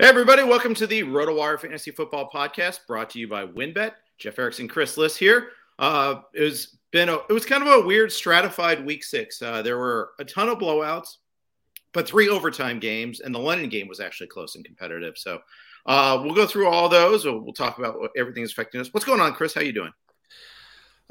Hey, everybody, welcome to the RotoWire Fantasy Football Podcast brought to you by WynnBET. Jeff Erickson, Chris Liss here. Uh, it was been a, it was kind of a weird stratified week six. Uh, there were a ton of blowouts, but three overtime games, and the London game was actually close and competitive. So uh, we'll go through all those. We'll, we'll talk about what everything is affecting us. What's going on, Chris? How you doing?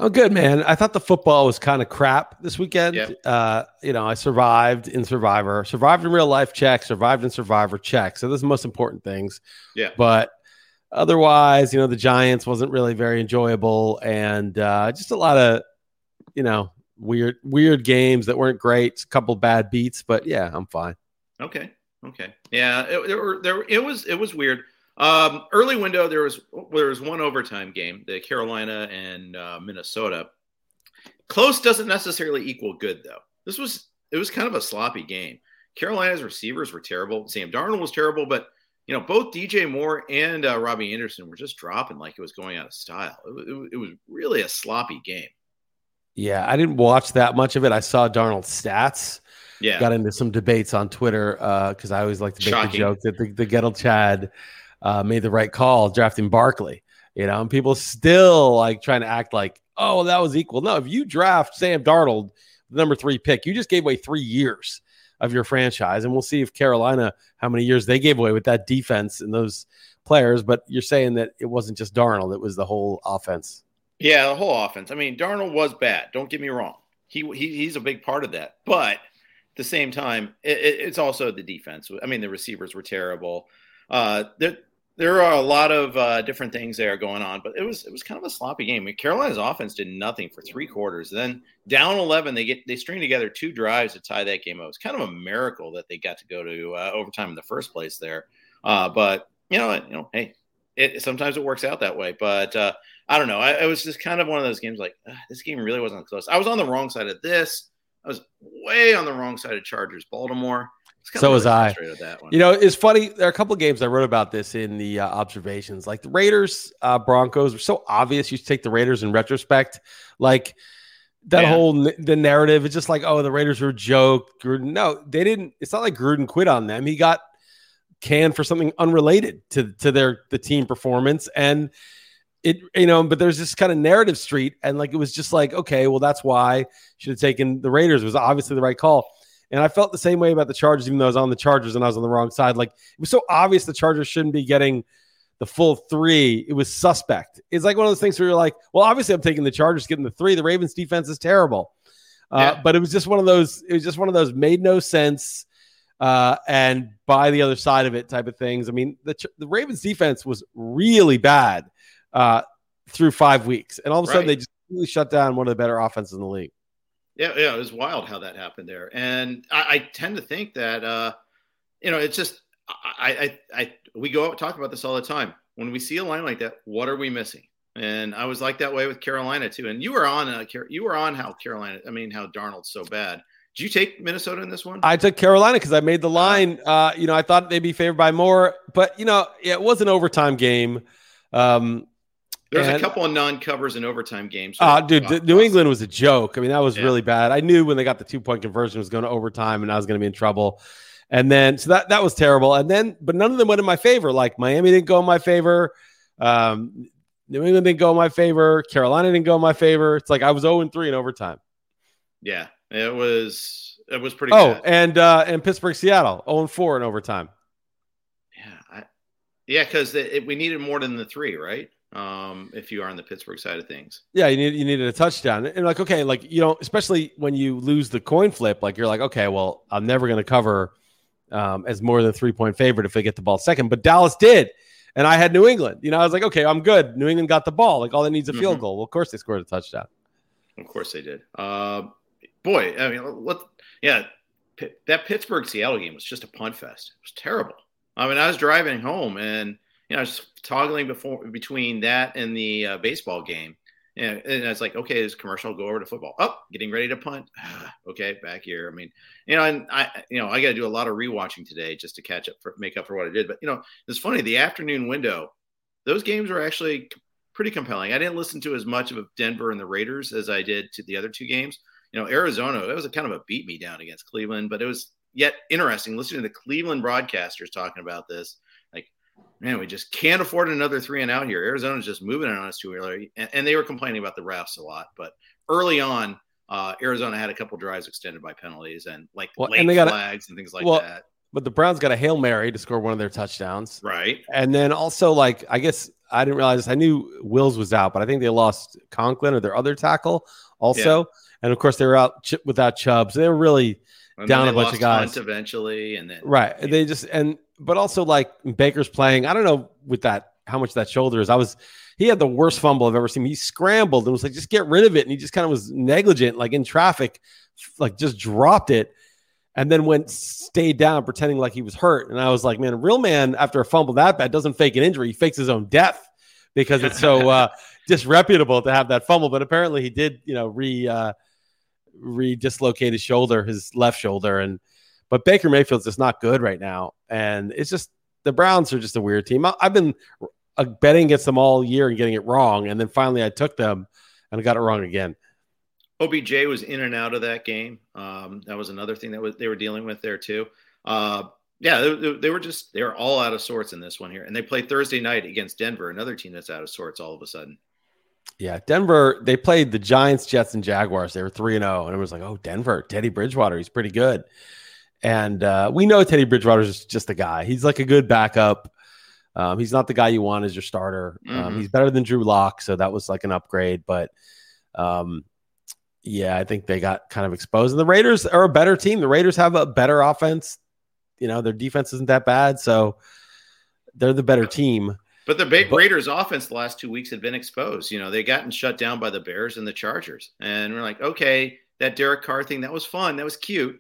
Oh, good man. I thought the football was kind of crap this weekend. Yeah. Uh, you know, I survived in Survivor, survived in real life check, survived in Survivor check. So those are the most important things. Yeah. But otherwise, you know, the Giants wasn't really very enjoyable, and uh, just a lot of, you know, weird weird games that weren't great. A couple bad beats, but yeah, I'm fine. Okay. Okay. Yeah. It, there were there. It was it was weird. Um, early window there was there was one overtime game, the Carolina and uh, Minnesota. Close doesn't necessarily equal good though. This was it was kind of a sloppy game. Carolina's receivers were terrible. Sam Darnold was terrible, but you know both DJ Moore and uh, Robbie Anderson were just dropping like it was going out of style. It, it, it was really a sloppy game. Yeah, I didn't watch that much of it. I saw Darnold's stats. Yeah, Got into some debates on Twitter because I always like to make Shocking. the joke that the, the Gettle Chad uh, made the right call drafting Barkley. You know, and people still like trying to act like, oh, that was equal. No, if you draft Sam Darnold, the number three pick, you just gave away three years of your franchise. And we'll see if Carolina, how many years they gave away with that defense and those players. But you're saying that it wasn't just Darnold, it was the whole offense. Yeah, the whole offense. I mean, Darnold was bad. Don't get me wrong. He, he he's a big part of that. But at the same time, it, it- it's also the defense. I mean, the receivers were terrible. Uh, there are a lot of uh, different things there going on, but it was it was kind of a sloppy game. I mean, Carolina's offense did nothing for three quarters. Then down eleven, they get they string together two drives to tie that game up. It's kind of a miracle that they got to go to uh, overtime in the first place there. Uh, but you know, you know, hey, it, sometimes it works out that way. But uh, I don't know. I, it was just kind of one of those games like this game really wasn't close. I was on the wrong side of this. I was way on the wrong side of Chargers, Baltimore. It's kinda So was I. frustrated with That one. You know, it's funny. There are a couple of games I wrote about this in the uh, observations. Like the Raiders, uh, Broncos were so obvious. You take the Raiders in retrospect. Like that Yeah. whole n- the narrative. It's just like, oh, the Raiders were a joke. Gruden, no, they didn't. It's not like Gruden quit on them. He got canned for something unrelated to to their the team performance and. It you know, but there's this kind of narrative street, and like it was just like, okay, well, that's why should have taken the Raiders. It was obviously the right call. And I felt the same way about the Chargers, even though I was on the Chargers and I was on the wrong side. Like it was so obvious the Chargers shouldn't be getting the full three. It was suspect. It's like one of those things where you're like, well, obviously I'm taking the Chargers, getting the three. The Ravens defense is terrible. Uh, Yeah. But it was just one of those, it was just one of those made no sense uh, and by the other side of it type of things. I mean, the, the Ravens defense was really bad uh, through five weeks. And all of a sudden Right. they just really shut down one of the better offenses in the league. Yeah, yeah, it was wild how that happened there, and I, I tend to think that uh, you know it's just I, I, I we go out talk about this all the time. When we see a line like that, what are we missing? And I was like that way with Carolina too. And you were on uh, you were on how Carolina, I mean how Darnold's so bad. Did you take Minnesota in this one? I took Carolina because I made the line. Uh, you know, I thought they'd be favored by more, but you know, it was an overtime game. Um, There's And- a couple of non-covers in overtime games. Uh, dude, New England was a joke. I mean, that was Yeah. really bad. I knew when they got the two point conversion was going to overtime and I was going to be in trouble. And then, so that that was terrible. And then, but none of them went in my favor. Like Miami didn't go in my favor. Um, New England didn't go in my favor. Carolina didn't go in my favor. It's like I was 0 3 in overtime. Yeah, it was it was pretty. Oh, bad. and uh, and Pittsburgh, Seattle, 0 4 in overtime. yeah, I, yeah, because we needed more than the three, right? Um, if you are on the Pittsburgh side of things. Yeah, you need you needed a touchdown, and like okay, like you know, especially when you lose the coin flip, like you're like, okay, well, I'm never going to cover um, as more than three point favorite if they get the ball second, but Dallas did, and I had New England. You know, I was like, okay, I'm good. New England got the ball. Like all they needs a field Mhm. goal. Well, of course they scored a touchdown. Of course they did. Uh, boy, I mean, what? Yeah, P- that Pittsburgh Seattle game was just a punt fest. It was terrible. I mean, I was driving home and you know, I was toggling before between that and the uh, baseball game, and, and I was like, okay, this commercial, go over to football. Oh, getting ready to punt. okay, back here. I mean, you know, and I, you know, I got to do a lot of rewatching today just to catch up for make up for what I did. But you know, it's funny. The afternoon window, those games were actually pretty compelling. I didn't listen to as much of Denver and the Raiders as I did to the other two games. You know, Arizona, that was a kind of a beat me down against Cleveland, but it was yet interesting listening to the Cleveland broadcasters talking about this. Man, we just can't afford another three and out here. Arizona's just moving on us too early. And, and they were complaining about the refs a lot. But early on, uh, Arizona had a couple drives extended by penalties and like Well, late and they got a- flags and things like well, that. But the Browns got a hail mary to score one of their touchdowns, Right. and then also like I guess I didn't realize I knew Wills was out, but I think they lost Conklin or their other tackle also, and of course they were out Ch- without Chubb, so they were really And Down a bunch of guys. Eventually. And then, Right. Yeah. They just and but also like Baker's playing. I don't know with that how much that shoulder is. I was he had the worst fumble I've ever seen. He scrambled and was like, just get rid of it. And he just kind of was negligent, like in traffic, like just dropped it and then went stayed down pretending like he was hurt. And I was like, man, a real man after a fumble that bad doesn't fake an injury, he fakes his own death because it's so uh disreputable to have that fumble. But apparently he did, you know, re uh re dislocate his shoulder, his left shoulder, and but Baker Mayfield's just not good right now, and it's just the Browns are just a weird team. I, I've been uh, betting against them all year and getting it wrong, and then finally I took them and I got it wrong again. OBJ was in and out of that game. Um, that was another thing that was, they were dealing with there too. Uh, yeah, they, they- were just they were all out of sorts in this one here, and they played Thursday night against Denver, another team that's out of sorts all of a sudden. Yeah, Denver. They played the Giants, Jets, and Jaguars. They were three and zero, and it was like, oh, Denver, Teddy Bridgewater, he's pretty good. And uh, we know Teddy Bridgewater is just a guy. He's like a good backup. Um, he's not the guy you want as your starter. Um, Mhm. he's better than Drew Lock, so that was like an upgrade. But um, yeah, I think they got kind of exposed. And the Raiders are a better team. The Raiders have a better offense. You know, their defense isn't that bad, so they're the better team. But the Ba- But- Raiders' offense the last two weeks had been exposed. You know, they gotten shut down by the Bears and the Chargers, and we're like, okay, that Derek Carr thing that was fun, that was cute.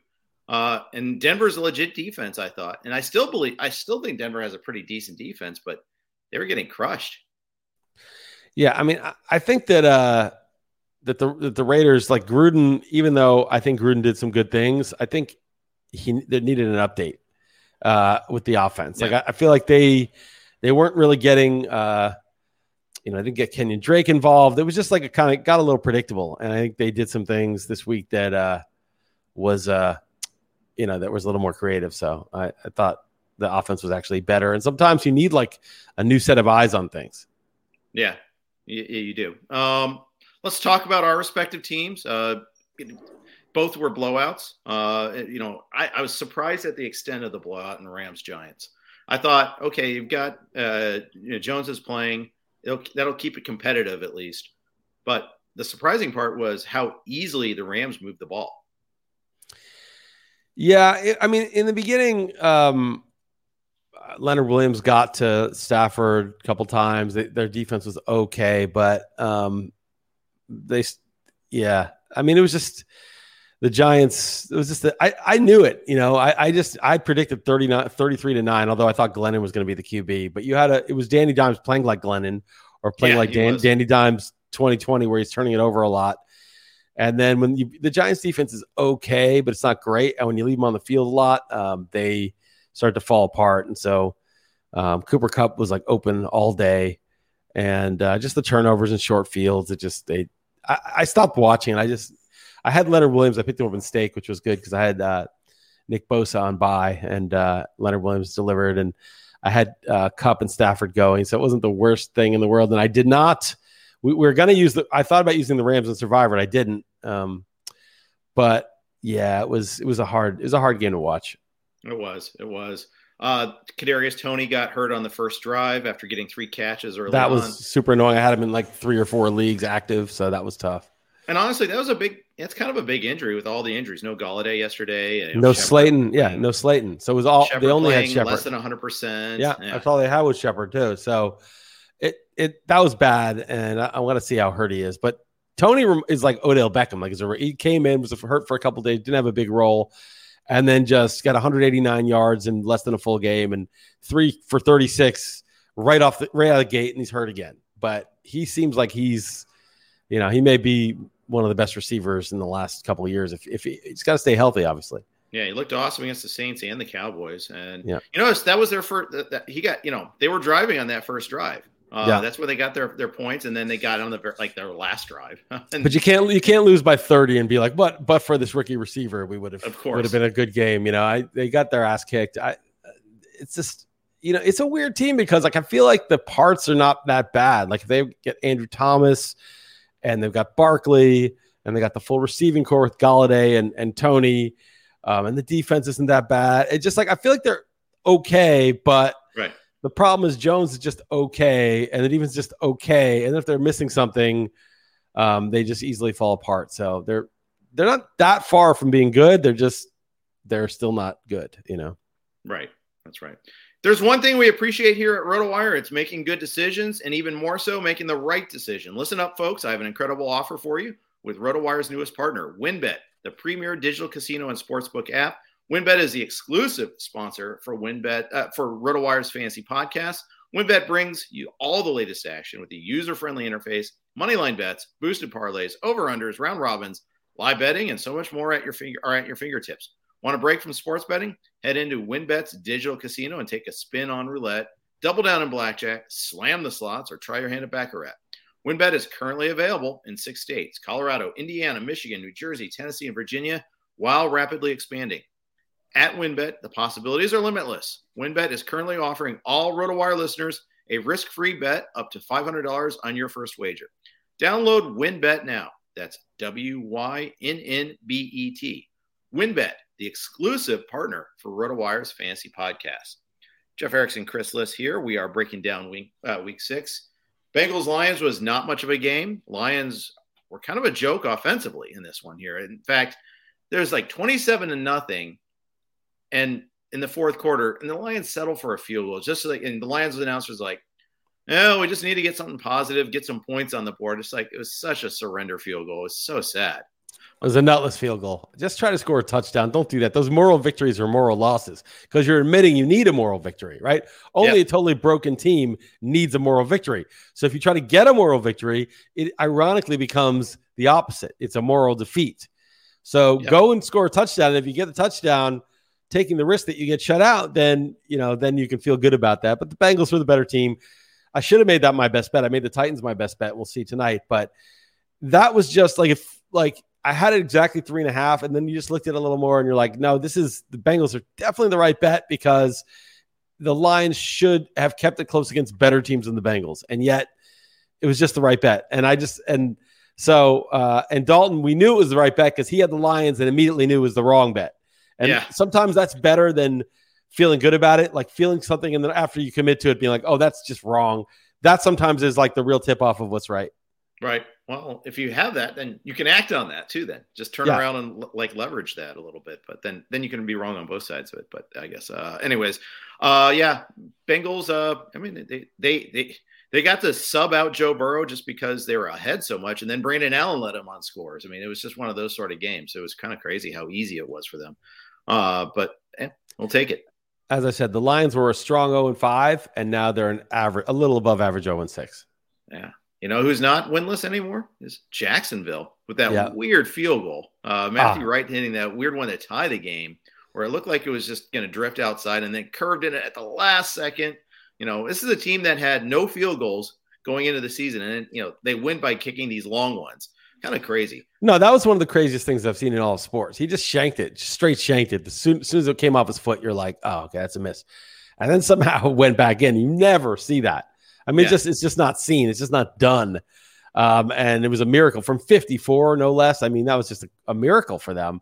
Uh, and Denver's a legit defense, I thought, and I still believe, I still think Denver has a pretty decent defense, but they were getting crushed. Yeah, I mean, I, I think that uh that the that the Raiders like Gruden, even though I think Gruden did some good things, I think he they needed an update uh with the offense. Like Yeah. I, I feel like they they weren't really getting uh you know, I didn't get Kenyan Drake involved. It was just like a kind of got a little predictable. And I think they did some things this week that uh was uh you know that was a little more creative. So I, I thought the offense was actually better. And sometimes you need like a new set of eyes on things. Yeah, you, you do. Um, let's talk about our respective teams. Uh, both were blowouts. Uh, you know, I, I was surprised at the extent of the blowout in Rams Giants. I thought, okay, you've got uh, you know, Jones is playing. It'll, that'll keep it competitive at least. But the surprising part was how easily the Rams moved the ball. Yeah, it, I mean, in the beginning, um, Leonard Williams got to Stafford a couple times. They, their defense was okay, but um, they, yeah, I mean, it was just the Giants. It was just, the, I, I knew it. You know, I, I just, I predicted 39, 33 to nine, although I thought Glennon was going to be the QB. But you had a, it was Danny Dimes playing like Glennon or playing Yeah, like Dan. Danny Dimes 2020, where he's turning it over a lot. And then when you, the Giants defense is okay, but it's not great. And when you leave them on the field a lot, um, they start to fall apart. And so um, Cooper Kupp was like open all day. and uh, just the turnovers and short fields. It just they. I, I stopped watching. I just I had Leonard Williams. I picked him up in stake, which was good because I had uh, Nick Bosa on bye, and uh, Leonard Williams delivered, and I had uh, Kupp and Stafford going, so it wasn't the worst thing in the world. And I did not. We, we were going to use the. I thought about using the Rams and Survivor, and I didn't. Um, but yeah, it was it was a hard it was a hard game to watch. It was. It was. Uh, Kadarius Toney got hurt on the first drive after getting three catches early. That was on. super annoying. I had him in like three or four leagues active, so that was tough. And honestly, that was a big. That's kind of a big injury with all the injuries. No Golladay yesterday. No Shepard Slayton. Yeah, no Slayton. So it was all Shepard they only had Shepard. less than 100. percent Yeah, that's all they had was Shepard too. So it it that was bad, and I, I want to see how hurt he is. But Toney is like Odell Beckham. Like a, he came in was hurt for a couple days, didn't have a big role, and then just got 189 yards in less than a full game and three for 36 right off the right out of the gate, and he's hurt again. But he seems like he's, you know, he may be one of the best receivers in the last couple of years. If if he, he's got to stay healthy, obviously. Yeah, he looked awesome against the Saints and the Cowboys, and yeah. you know that was their first. That, that, he got, you know, they were driving on that first drive. Uh, Yeah. that's where they got their their points, and then they got on the like their last drive. and But you can't you can't lose by 30 and be like, but but for this rookie receiver, we would have Of course. would have been a good game. You know, I they got their ass kicked. I it's just you know, it's a weird team because like I feel like the parts are not that bad. Like they get Andrew Thomas and they've got Barkley and they got the full receiving corps with Golladay and and Toney. Um, and the defense isn't that bad. It's just like I feel like they're okay, but right, the problem is Jones is just okay, and defense is just okay. And if they're missing something, um, they just easily fall apart. So they're they're not that far from being good. They're just they're still not good. You know. right, that's right. There's one thing we appreciate here at RotoWire. It's making good decisions, and even more so, making the right decision. Listen up, folks. I have an incredible offer for you with RotoWire's newest partner, WynnBET, the premier digital casino and sportsbook app. WynnBET is the exclusive sponsor for WynnBET uh, for RotoWire's fantasy podcast. WynnBET brings you all the latest action with a user-friendly interface, moneyline bets, boosted parlays, over/unders, round robins, live betting, and so much more at your finger are at your fingertips. Want a break from sports betting? Head into WynnBET's digital casino and take a spin on roulette, double down in blackjack, slam the slots, or try your hand at baccarat. WinBet is currently available in six states: Colorado, Indiana, Michigan, New Jersey, Tennessee, and Virginia, while rapidly expanding. At WynnBET, the possibilities are limitless. WynnBET is currently offering all RotoWire listeners a risk-free bet up to $500 on your first wager. Download WynnBET now. That's W-Y-N-N-B-E-T. WynnBET, the exclusive partner for RotoWire's fantasy podcast. Jeff Erickson, Chris Liss here. We are breaking down week uh, week six. Bengals Lions was not much of a game. Lions were kind of a joke offensively in this one here. In fact, there's like 27 to nothing, and in the fourth quarter, and the Lions settle for a field goal. Just like, and the Lions announcer was like, "No, we just need to get something positive, get some points on the board." It's like it was such a surrender field goal. It's so sad. It was a nutless field goal. Just try to score a touchdown. Don't do that. Those moral victories are moral losses because you're admitting you need a moral victory, right? Only a totally broken team needs a moral victory. So if you try to get a moral victory, it ironically becomes the opposite. It's a moral defeat. So go and score a touchdown. And if you get the touchdown, taking the risk that you get shut out, then you know, then you can feel good about that. But the Bengals were the better team. I should have made that my best bet. I made the Titans my best bet. We'll see tonight. But that was just like if like I had it exactly three and a half, and then you just looked at it a little more and you're like, no, this is the Bengals are definitely the right bet because the Lions should have kept it close against better teams than the Bengals. And yet it was just the right bet. And I just and so uh and Dalton, we knew it was the right bet because he had the Lions and immediately knew it was the wrong bet. And Yeah. sometimes that's better than feeling good about it, like feeling something and then after you commit to it, being like, oh, that's just wrong. That sometimes is like the real tip off of what's right. Right. Well, if you have that, then you can act on that too. Then just turn Yeah. around and like leverage that a little bit. But then then you can be wrong on both sides of it. But I guess, uh, anyways, uh, yeah, Bengals. Uh, I mean, they they they they got to sub out Joe Burrow just because they were ahead so much, and then Brandon Allen let him on scores. I mean, it was just one of those sort of games. It was kind of crazy how easy it was for them. Uh, but eh, we'll take it. As I said, the Lions were a strong 0 and 5, and now they're an average, a little above average 0 and 6. Yeah. You know who's not winless anymore is Jacksonville with that Yeah. weird field goal. Uh, Matthew Ah. Wright hitting that weird one to tie the game, where it looked like it was just going to drift outside and then curved it at the last second. You know, this is a team that had no field goals going into the season, and you know they win by kicking these long ones. Kind of crazy. No, that was one of the craziest things I've seen in all of sports. He just shanked it, straight shanked it. As soon, as soon as it came off his foot, you're like, oh, okay, that's a miss. And then somehow it went back in. You never see that. I mean, yeah. it's just it's just not seen. It's just not done. Um, and it was a miracle from 54, no less. I mean, that was just a, a, miracle for them.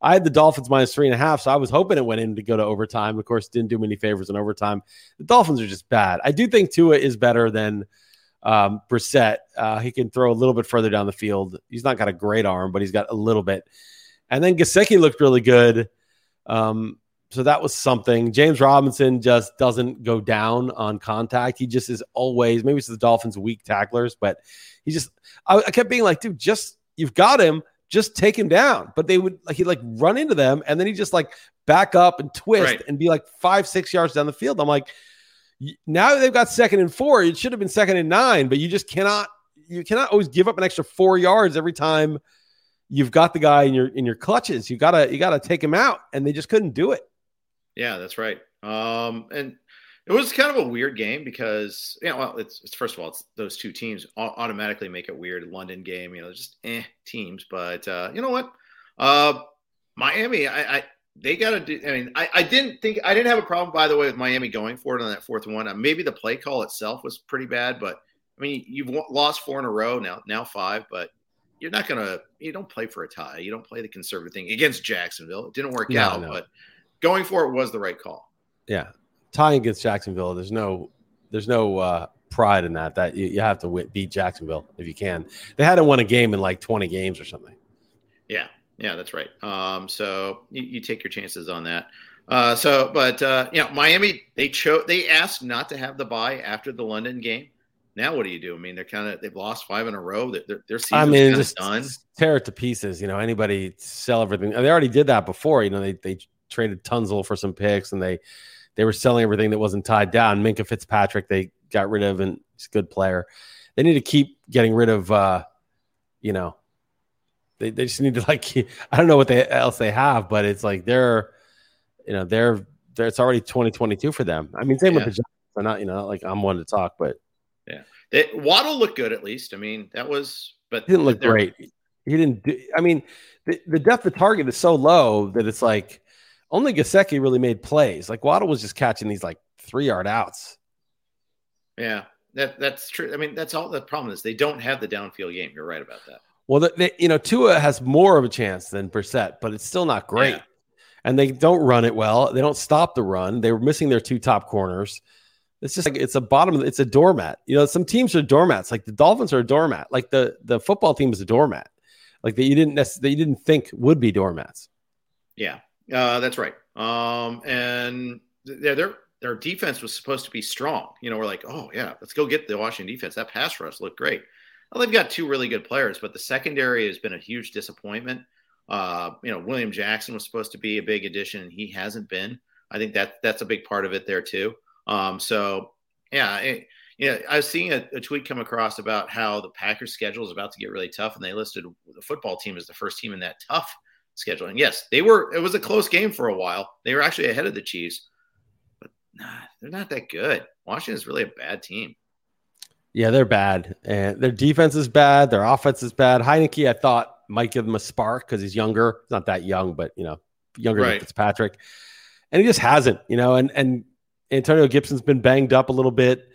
I had the Dolphins minus three and a half, so I was hoping it went in to go to overtime. Of course, didn't do many favors in overtime. The Dolphins are just bad. I do think Tua is better than um, Brissett. Uh, he can throw a little bit further down the field. He's not got a great arm, but he's got a little bit. And then Gesicki looked really good. Um, so that was something. James Robinson just doesn't go down on contact. He just is always, maybe it's the Dolphins' weak tacklers, but he just, I, I kept being like, dude, just, you've got him, just take him down. But they would, like, he'd like run into them and then he just like back up and twist right. and be like five, six yards down the field. I'm like, now they've got second and four. It should have been second and nine, but you just cannot, you cannot always give up an extra four yards every time you've got the guy in your in your clutches. You gotta you gotta take him out, and they just couldn't do it. Yeah, that's right. Um, and it was kind of a weird game because you know, well, it's, it's first of all, it's those two teams automatically make it weird. London game, you know, just eh teams. But uh, you know what? Uh, Miami, I, I they got to do. I mean, I, I didn't think I didn't have a problem, by the way, with Miami going for it on that fourth one. Uh, maybe the play call itself was pretty bad, but I mean, you've lost four in a row now, now five, but you're not gonna. You don't play for a tie. You don't play the conservative thing against Jacksonville. It didn't work no, out, no. but going for it was the right call. Yeah, tying against Jacksonville. There's no. There's no uh, pride in that. That you, you have to win, beat Jacksonville if you can. They hadn't won a game in like 20 games or something. Yeah, yeah, that's right. Um, so you, you, take your chances on that. Uh, so, but uh, you know, Miami they chose they asked not to have the bye after the London game. Now what do you do? I mean, they're kind of they've lost five in a row. Their their season's I mean, just done. Tear it to pieces. You know, anybody sell everything. They already did that before. You know, they they traded Tunsil for some picks and they they were selling everything that wasn't tied down. Minkah Fitzpatrick they got rid of and he's a good player. They need to keep getting rid of uh, you know, they, they just need to like I don't know what they else they have, but it's like they're you know they're, they're it's already 2022 for them. I mean, same yeah. with the Giants. They're not you know not like I'm one to talk, but yeah, they, Waddle looked good at least. I mean, that was but he didn't look great. He didn't. Do, I mean, the, the depth of target is so low that it's like only Gesicki really made plays. Like Waddle was just catching these like three yard outs. Yeah, that that's true. I mean, that's all the problem is they don't have the downfield game. You're right about that. Well, the, the, you know, Tua has more of a chance than Brissett, but it's still not great. Yeah. And they don't run it well. They don't stop the run. They were missing their two top corners. It's just like it's a bottom. It's a doormat. You know, some teams are doormats. Like the Dolphins are a doormat. Like the the football team is a doormat. Like that you didn't that you didn't think would be doormats. Yeah, uh, that's right. Um, and their their their defense was supposed to be strong. You know, we're like, oh yeah, let's go get the Washington defense. That pass rush looked great. Well, they've got two really good players, but the secondary has been a huge disappointment. Uh, you know, William Jackson was supposed to be a big addition, and he hasn't been. I think that that's a big part of it there too. Um, so yeah, it, you know, I was seeing a, a, tweet come across about how the Packers schedule is about to get really tough, and they listed the football team as the first team in that tough schedule. And yes, they were. It was a close game for a while. They were actually ahead of the Chiefs, but nah, they're not that good. Washington is really a bad team. Yeah, they're bad, and their defense is bad. Their offense is bad. Heinicke, I thought might give them a spark because he's younger. He's not that young, but you know, younger right. than Fitzpatrick, and he just hasn't. You know, and and Antonio Gibson's been banged up a little bit,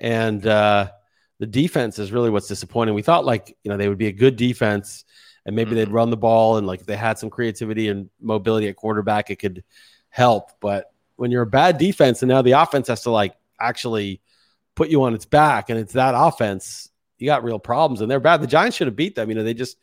and uh, the defense is really what's disappointing. We thought like you know they would be a good defense and maybe mm-hmm. they'd run the ball and like if they had some creativity and mobility at quarterback, it could help. But when you're a bad defense and now the offense has to like actually put you on its back and it's that offense, you got real problems and they're bad. The Giants should have beat them. You know, they just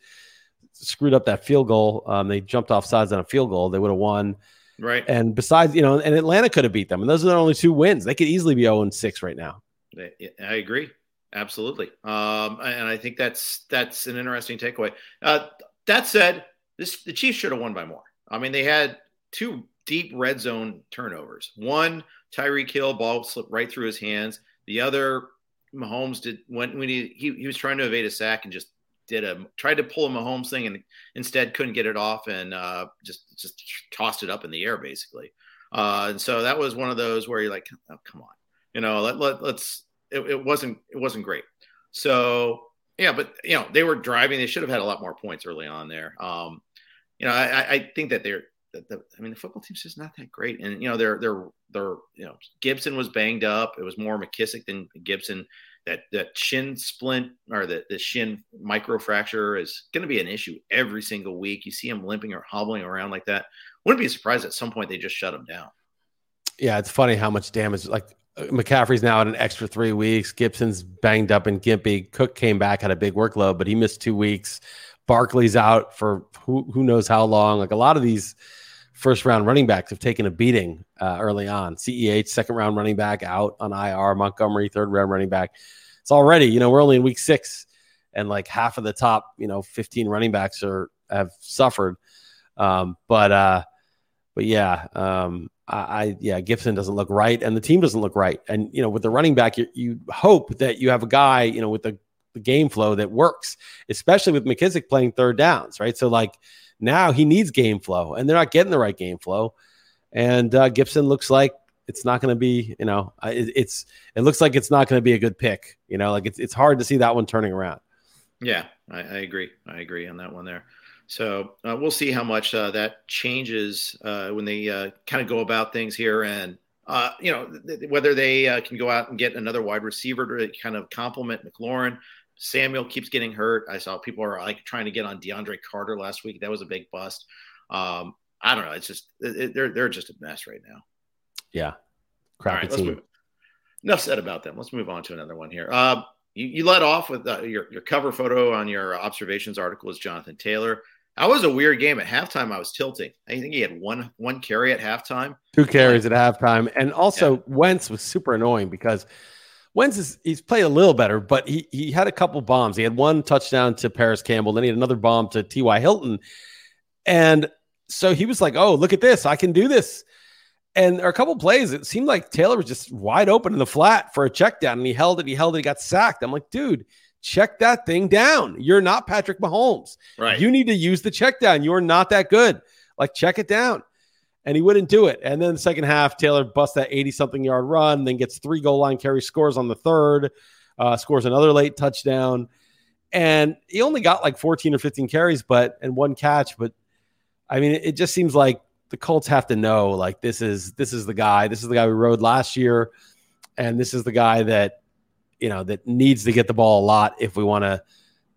screwed up that field goal. Um, they jumped off sides on a field goal. They would have won. Right. And besides, you know, and Atlanta could have beat them. And those are their only two wins. They could easily be 0 6 right now. I agree. Absolutely. Um, and I think that's that's an interesting takeaway. Uh, that said, this the Chiefs should have won by more. I mean, they had two deep red zone turnovers. One, Tyreek Hill ball slipped right through his hands. The other, Mahomes did when when he, he he was trying to evade a sack and just did a tried to pull a Mahomes thing and instead couldn't get it off and uh, just just tossed it up in the air basically. Uh, and so that was one of those where you're like, oh, come on, you know, let, let let's it, it wasn't it wasn't great. So yeah, but you know they were driving. They should have had a lot more points early on there. Um, you know, I, I think that they're. The, the, I mean, the football team's just not that great, and you know, they're they're they're you know, Gibson was banged up. It was more McKissic than Gibson. That that shin splint or the the shin microfracture is going to be an issue every single week. You see him limping or hobbling around like that. Wouldn't be surprised at some point they just shut him down. Yeah, it's funny how much damage. Like McCaffrey's now at an extra three weeks. Gibson's banged up and gimpy. Cook came back, had a big workload, but he missed two weeks. Barkley's out for who who knows how long. Like a lot of these first round running backs have taken a beating uh, early on. CEH, second round running back, out on IR. Montgomery, third round running back. It's already, you know, we're only in week six, and like half of the top, you know, 15 running backs are have suffered. Um, but uh, but yeah, um, I, yeah, Gibson doesn't look right, and the team doesn't look right. And you know, with the running back, you, you hope that you have a guy, you know, with the, the game flow that works, especially with McKissic playing third downs, right? So like now he needs game flow, and they're not getting the right game flow. And uh, Gibson looks like it's not going to be, you know, it, it's it looks like it's not going to be a good pick. You know, like it's it's hard to see that one turning around. Yeah, I, I agree. I agree on that one there. So uh, we'll see how much uh, that changes uh, when they uh, kind of go about things here, and uh, you know th- whether they uh, can go out and get another wide receiver to kind of complement McLaurin. Samuel keeps getting hurt. I saw people are like trying to get on DeAndre Carter last week. That was a big bust. Um, I don't know. It's just it, they're they're just a mess right now. Yeah, crappy right, team. Enough said about them. Let's move on to another one here. Uh, you, you led off with your your cover photo on your observations article is Jonathan Taylor. That was a weird game at halftime. I was tilting. I think he had one one carry at halftime, two carries at halftime, and also yeah. Wentz was super annoying because Wentz is he's played a little better, but he he had a couple bombs. He had one touchdown to Parris Campbell, then he had another bomb to T.Y. Hilton, and so he was like, "Oh, look at this! I can do this." And there are a couple plays. It seemed like Taylor was just wide open in the flat for a check down, and he held it. He held it. He got sacked. I'm like, dude check that thing down. You're not Patrick Mahomes. Right. You need to use the check down. You're not that good. Like check it down. And he wouldn't do it. And then the second half, Taylor busts that 80 something yard run, then gets three goal line carry scores on the third, uh, scores another late touchdown. And he only got like 14 or 15 carries, but and one catch. But I mean, it just seems like the Colts have to know like this is this is the guy. This is the guy we rode last year. And this is the guy that you know, that needs to get the ball a lot if we want to,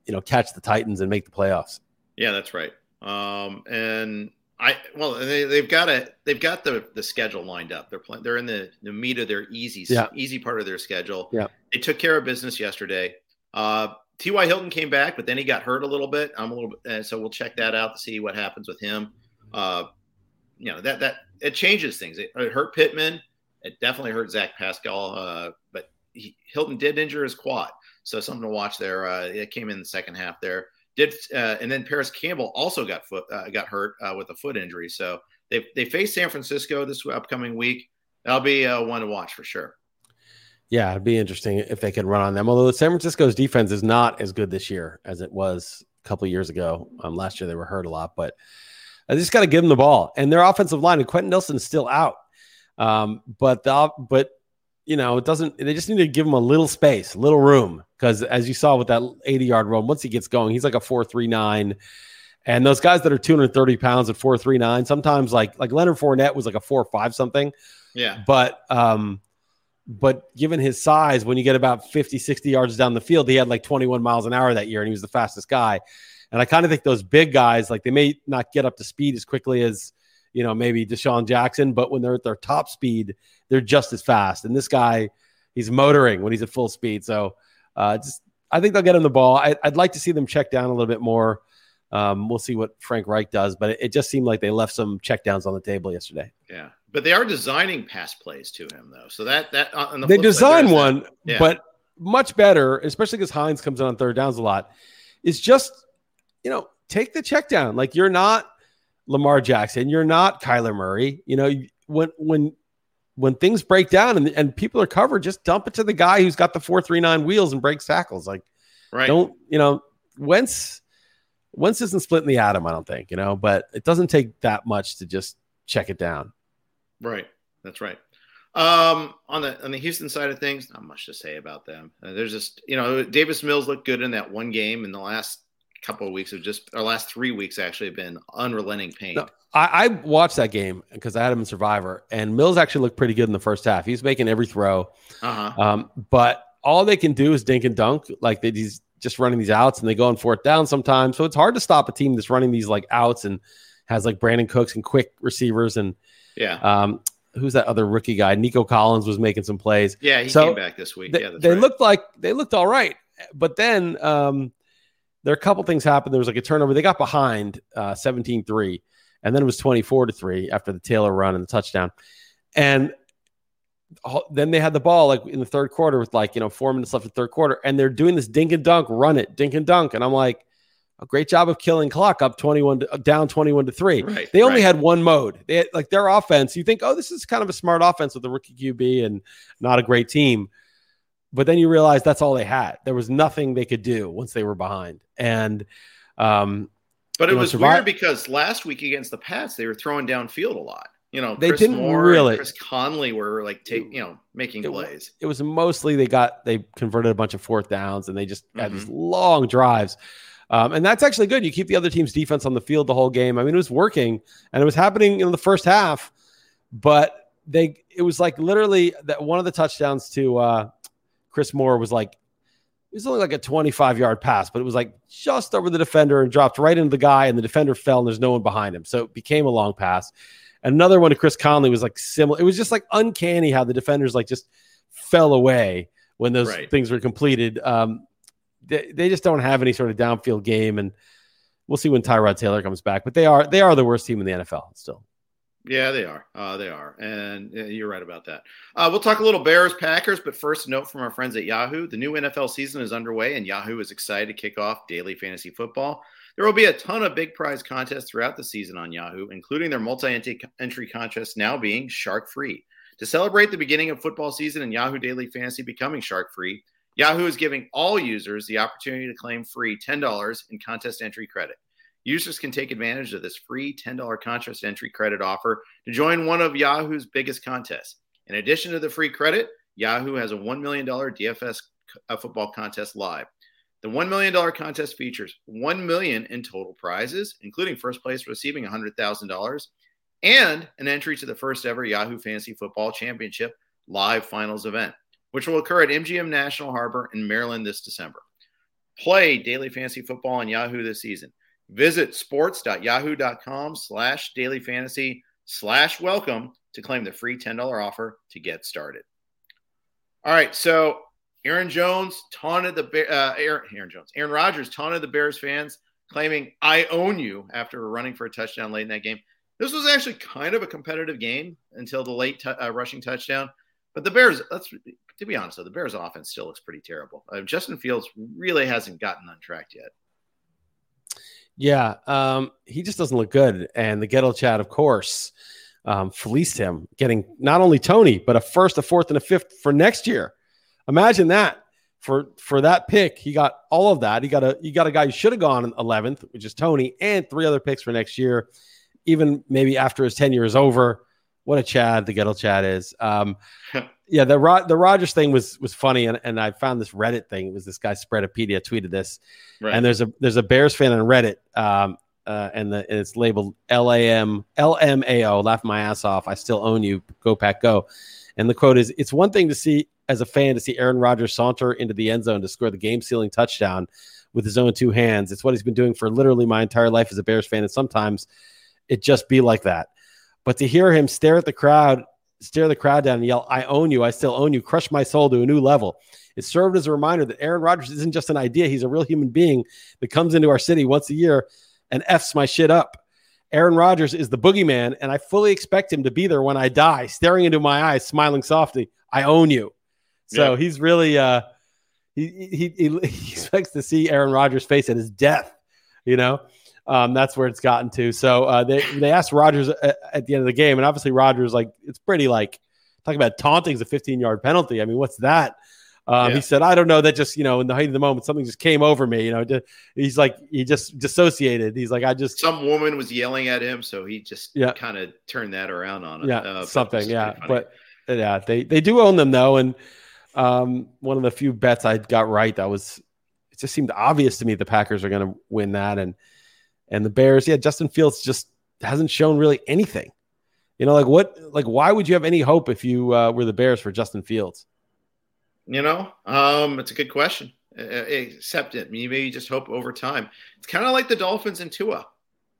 you know, catch the Titans and make the playoffs. Yeah, that's right. Um, and I well, they, they've got a they've got the the schedule lined up. They're playing. They're in the the meat of their easy yeah. easy part of their schedule. Yeah, they took care of business yesterday. Uh, T.Y. Hilton came back, but then he got hurt a little bit. I'm a little bit, uh, so we'll check that out to see what happens with him. Uh, you know that that it changes things. It, it hurt Pittman. It definitely hurt Zach Pascal. Uh, but he, Hilton did injure his quad, so something to watch there. Uh, it came in the second half there. Did uh, and then Parris Campbell also got foot uh, got hurt uh, with a foot injury. So they they face San Francisco this upcoming week. That'll be uh, one to watch for sure. Yeah, it'd be interesting if they could run on them. Although the San Francisco's defense is not as good this year as it was a couple years ago. Um, last year they were hurt a lot, but I just got to give them the ball. And their offensive line and Quenton Nelson's still out. Um, but the but you know, it doesn't, they just need to give him a little space, a little room. Because as you saw with that 80 yard run, once he gets going, he's like a 439. And those guys that are 230 pounds at 439, sometimes like like Leonard Fournette was like a four five something. Yeah. But um, but given his size, when you get about 50, 60 yards down the field, he had like 21 miles an hour that year and he was the fastest guy. And I kind of think those big guys, like they may not get up to speed as quickly as you know, maybe DeSean Jackson, but when they're at their top speed, they're just as fast. And this guy, he's motoring when he's at full speed. So uh, just, I think they'll get him the ball. I, would like to see them check down a little bit more. Um, we'll see what Frank Reich does, but it, it, just seemed like they left some checkdowns on the table yesterday. Yeah, but they are designing pass plays to him though, so that that uh, the they design side, one, yeah. but much better, especially because Hines comes in on third downs a lot. Is just you know take the check down. Like you're not Lamar Jackson. You're not Kyler Murray. You know, when when when things break down and, and people are covered, just dump it to the guy who's got the four three nine wheels and breaks tackles. Like, right? Don't you know? Wentz Wentz isn't splitting the atom. I don't think you know, but it doesn't take that much to just check it down. Right. That's right. Um, on the on the Houston side of things, not much to say about them. Uh, there's just you know Davis Mills looked good in that one game. In the last couple of weeks of just our last three weeks actually have been unrelenting pain. No, I, I, watched that game because I had him in Survivor, and Mills actually looked pretty good in the first half. He's making every throw, uh-huh. um, but all they can do is dink and dunk. Like they, he's just running these outs, and they go on fourth down sometimes. So it's hard to stop a team that's running these like outs and has like Brandin Cooks and quick receivers and yeah. Um, who's that other rookie guy? Nico Collins was making some plays. Yeah, he so came back this week. They, yeah, they right. looked like they looked all right, but then um, there are a couple things happened. There was like a turnover. They got behind uh, 17-3, and then it was 24 to 3 after the Taylor run and the touchdown. And then they had the ball like in the third quarter with like, you know, four minutes left in the third quarter, and they're doing this dink and dunk, run it, dink and dunk. And I'm like, a great job of killing clock up 21 to, down 21 to 3. Right, they only right. had one mode. They had, like their offense, you think, "Oh, this is kind of a smart offense with a rookie QB and not a great team." But then you realize that's all they had. There was nothing they could do once they were behind. And um but it was survive- weird because last week against the Pats, they were throwing downfield a lot. You know, they Chris didn't Moore really. Chris Conley were like take, you know, making it, plays. It was mostly they got they converted a bunch of fourth downs and they just mm-hmm. had these long drives. Um, and that's actually good. You keep the other team's defense on the field the whole game. I mean, it was working and it was happening in the first half, but they it was like literally that one of the touchdowns to uh, Chris Moore was like it was only like a 25 yard pass, but it was like just over the defender and dropped right into the guy, and the defender fell, and there's no one behind him. So it became a long pass. Another one to Chris Conley was like similar. It was just like uncanny how the defenders like just fell away when those Right. things were completed. Um, they, they just don't have any sort of downfield game, and we'll see when Tyrod Taylor comes back. But they are they are the worst team in the NFL still. Yeah, they are. Uh, they are, and you're right about that. Uh, we'll talk a little Bears Packers, but first, note from our friends at Yahoo: the new NFL season is underway, and Yahoo is excited to kick off daily fantasy football. There will be a ton of big prize contests throughout the season on Yahoo, including their multi-entry contest now being shark-free. To celebrate the beginning of football season and Yahoo Daily Fantasy becoming shark-free, Yahoo is giving all users the opportunity to claim free $10 in contest entry credit. Users can take advantage of this free $10 contest entry credit offer to join one of Yahoo's biggest contests. In addition to the free credit, Yahoo has a $1 million DFS uh, football contest live. The $1 million contest features 1 million in total prizes, including first place receiving $100,000 and an entry to the first ever Yahoo Fantasy Football Championship live finals event, which will occur at MGM National Harbor in Maryland this December. Play daily fantasy football on Yahoo this season. Visit sports.yahoo.com slash daily fantasy slash welcome to claim the free $10 offer to get started. All right, so Aaron Jones taunted the uh, Aaron, Aaron Jones, Aaron Rodgers taunted the Bears fans, claiming "I own you" after running for a touchdown late in that game. This was actually kind of a competitive game until the late t- uh, rushing touchdown. But the Bears, let's to be honest, though, the Bears' offense still looks pretty terrible. Uh, Justin Fields really hasn't gotten on track yet. Yeah, um, he just doesn't look good. And the Ghetto Chat, of course, um, fleeced him, getting not only Toney, but a first, a fourth, and a fifth for next year. Imagine that for for that pick. He got all of that. He got a he got a guy who should have gone 11th, which is Toney, and three other picks for next year. Even maybe after his tenure is over. What a Chad the Ghetto Chad is. Um, yeah, the Rod the Rodgers thing was was funny, and, and I found this Reddit thing. It was this guy Spreadopedia tweeted this, Right. and there's a there's a Bears fan on Reddit, um, uh, and, the, and it's labeled L A M L M A O. Laugh my ass off. I still own you. Go pack go. And the quote is: It's one thing to see as a fan to see Aaron Rodgers saunter into the end zone to score the game sealing touchdown with his own two hands. It's what he's been doing for literally my entire life as a Bears fan, and sometimes it just be like that. But to hear him stare at the crowd, stare the crowd down and yell, I own you, I still own you, crush my soul to a new level. It served as a reminder that Aaron Rodgers isn't just an idea, he's a real human being that comes into our city once a year and F's my shit up. Aaron Rodgers is the boogeyman, and I fully expect him to be there when I die, staring into my eyes, smiling softly. I own you. So Yeah. he's really uh he, he he he expects to see Aaron Rodgers' face at his death, you know. Um, that's where it's gotten to. So uh, they they asked Rodgers at, at the end of the game, and obviously Rodgers like it's pretty like talking about taunting is a 15 yard penalty. I mean, what's that? Um, Yeah. He said, I don't know. That just you know, in the height of the moment, something just came over me. You know, he's like he just dissociated. He's like, I just Some woman was yelling at him, so he just Yeah. kind of turned that around on him. yeah Uh, something yeah. But Yeah, they they do own them though, and um, one of the few bets I got right that was it just seemed obvious to me the Packers are going to win that, and and the Bears, yeah, Justin Fields just hasn't shown really anything. You know, like what, like why would you have any hope if you uh, were the Bears for Justin Fields? You know, um, it's a good question. Uh, accept it. You maybe just hope over time. It's kind of like the Dolphins and Tua,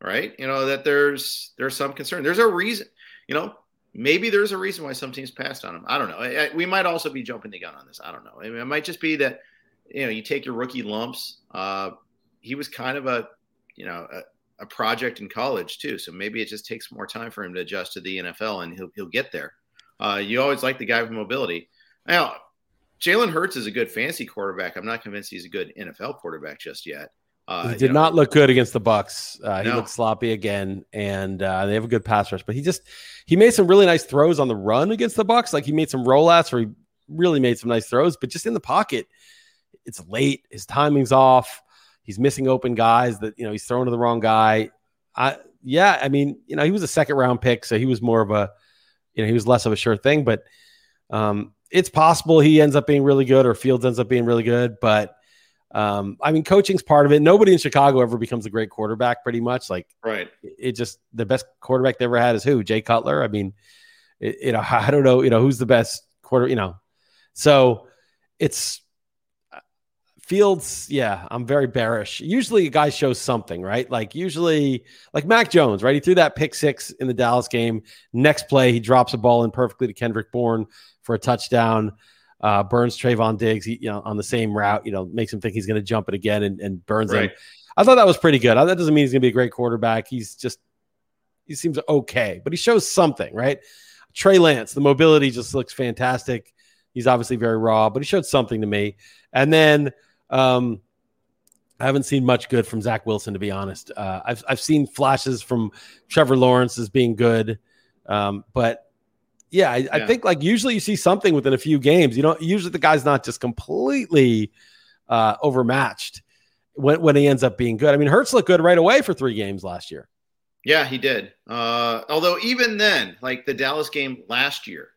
right? You know that there's there's some concern. There's a reason. You know, maybe there's a reason why some teams passed on him. I don't know. I, I, we might also be jumping the gun on this. I don't know. I mean, it might just be that you know you take your rookie lumps. Uh, he was kind of a you know a, a, project in college too, so maybe it just takes more time for him to adjust to the NFL, and he'll he'll get there. Uh, you always like the guy with mobility. Now, Jalen Hurts is a good fancy quarterback. I'm not convinced he's a good NFL quarterback just yet. Uh, he did know, not look good against the Bucks. Uh, he no. looked sloppy again, and uh, they have a good pass rush. But he just he made some really nice throws on the run against the Bucks. Like he made some rollouts where he really made some nice throws, but just in the pocket, it's late. His timing's off. He's missing open guys that you know he's throwing to the wrong guy. I yeah, I mean you know he was a second round pick, so he was more of a you know he was less of a sure thing, but um, it's possible he ends up being really good or Fields ends up being really good, but um, I mean, coaching's part of it. Nobody in Chicago ever becomes a great quarterback, pretty much. Like, right? It just the best quarterback they ever had is who? Jay Cutler. I mean, it, you know, I don't know, you know, who's the best quarter, you know. So it's Fields. Yeah, I'm very bearish. Usually, a guy shows something, right? Like usually, like Mac Jones, right? He threw that pick six in the Dallas game. Next play, he drops a ball in perfectly to Kendrick Bourne for a touchdown. Uh, burns Trevon Diggs, he, you know, on the same route, you know, makes him think he's going to jump it again and, and burns right. him. I thought that was pretty good. That doesn't mean he's going to be a great quarterback. He's just, he seems okay, but he shows something, right? Trey Lance, the mobility just looks fantastic. He's obviously very raw, but he showed something to me. And then, um, I haven't seen much good from Zach Wilson, to be honest. Uh, I've I've seen flashes from Trevor Lawrence as being good, um, but yeah, I, yeah. I, think like usually you see something within a few games. You know, usually the guy's not just completely uh, overmatched when, when he ends up being good. I mean, Hurts looked good right away for three games last year. Yeah, he did. Uh, although even then, like the Dallas game last year,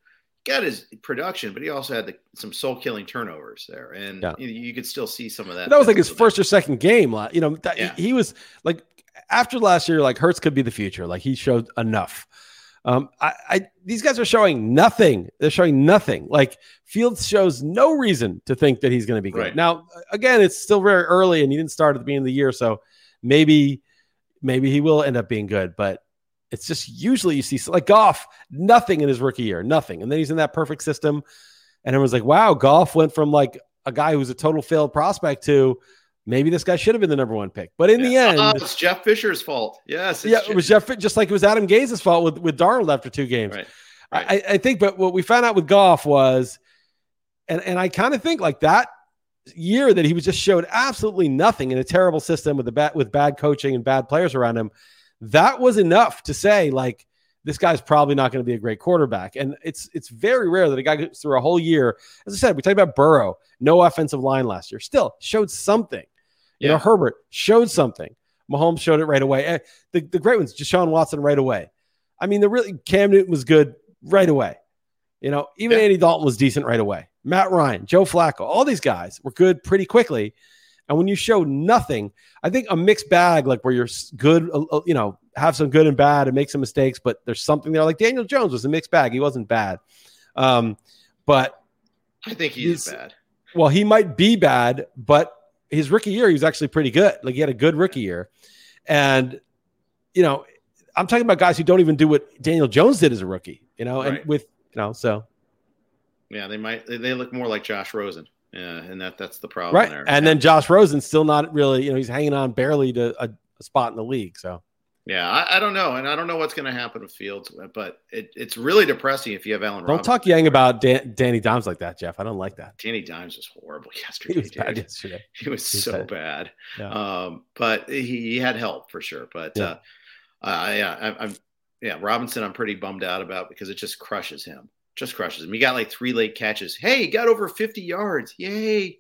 got his production, but he also had the, some soul killing turnovers there, and yeah. you, you, could still see some of that. But that was like his first or second game. You know, that, yeah. he, he was like after last year, like Hurts could be the future. Like he showed enough. Um, I, I, these guys are showing nothing. They're showing nothing. Like Fields shows no reason to think that he's going to be good. Right. Now, again, it's still very early, and he didn't start at the beginning of the year, so maybe, maybe he will end up being good. But it's just usually you see like Goff, nothing in his rookie year, nothing, and then he's in that perfect system, and everyone's like, "Wow, Goff went from like a guy who's a total failed prospect to." maybe this guy should have been the number one pick. But in yeah. the end, uh, it's Jeff Fisher's fault. Yes, yeah, it was Jeff. Just like it was Adam Gase's fault with with Darnold after two games. Right. right. I, I think, but what we found out with Goff was, and and I kind of think like that year that he was just showed absolutely nothing in a terrible system with the bad with bad coaching and bad players around him. That was enough to say like this guy's probably not going to be a great quarterback. And it's it's very rare that a guy goes through a whole year. As I said, we talked about Burrow, no offensive line last year, still showed something. You know, Herbert showed something. Mahomes showed it right away. The, the great ones, Deshaun Watson right away. I mean, the really Cam Newton was good right away. You know, even yeah. Andy Dalton was decent right away. Matt Ryan, Joe Flacco, all these guys were good pretty quickly. And when you show nothing, I think a mixed bag, like where you're good, uh, uh, you know, have some good and bad and make some mistakes, but there's something there. Like Daniel Jones was a mixed bag. He wasn't bad. Um, but I think he's bad. Well, he might be bad, but his rookie year, he was actually pretty good. Like he had a good rookie year. And, you know, I'm talking about guys who don't even do what Daniel Jones did as a rookie, you know, right. and with, you know, so. Yeah, they might, they look more like Josh Rosen. Yeah, and that that's the problem. Right. There. And yeah. then Josh Rosen's still not really, you know, he's hanging on barely to a, a spot in the league. So, yeah, I, I, don't know, and I don't know what's going to happen with Fields, but it, it's really depressing if you have Allen. Don't Robinson. talk yang about Dan, Danny Dimes like that, Jeff. I don't like that. Danny Dimes was horrible yesterday. He was bad yesterday. He was he so bad. Yeah. Um, but he, he, had help for sure. But yeah, uh, uh, yeah, I, am yeah Robinson. I'm pretty bummed out about because it just crushes him. Just crushes him. He got like three late catches. Hey, he got over 50 yards. Yay!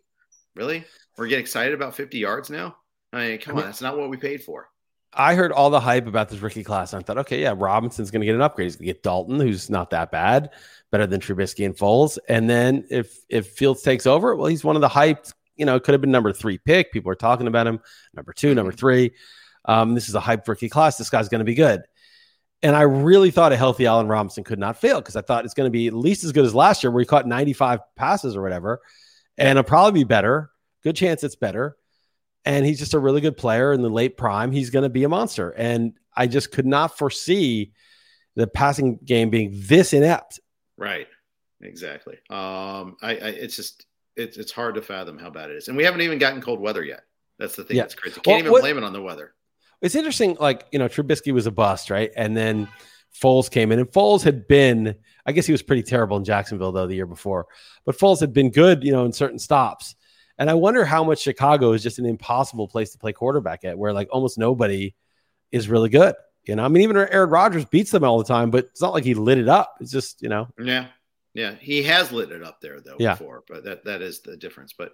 Really? We're getting excited about 50 yards now? I mean, come on, that's not what we paid for. I heard all the hype about this rookie class. And I thought, okay, yeah, Robinson's going to get an upgrade. He's going to get Dalton, who's not that bad, better than Trubisky and Foles. And then if if Fields takes over, well, he's one of the hyped. You know, it could have been number three pick. People are talking about him. Number two, number three. Um, this is a hyped rookie class. This guy's going to be good. And I really thought a healthy Allen Robinson could not fail because I thought it's going to be at least as good as last year, where he caught 95 passes or whatever, and it'll probably be better. Good chance it's better and he's just a really good player in the late prime. He's going to be a monster. And I just could not foresee the passing game being this inept. Right. Exactly. Um, I, I it's just it's it's hard to fathom how bad it is, and we haven't even gotten cold weather yet. That's the thing yeah. that's crazy. Can't well, even what, blame it on the weather. It's interesting. Like you know, Trubisky was a bust, right? And then Foles came in, and Foles had been. I guess he was pretty terrible in Jacksonville though the year before, but Foles had been good, you know, in certain stops. And I wonder how much Chicago is just an impossible place to play quarterback at, where like almost nobody is really good. You know, I mean, even Aaron Rodgers beats them all the time, but it's not like he lit it up. It's just, you know. Yeah. Yeah. He has lit it up there, though, yeah. before, but that, that is the difference. But,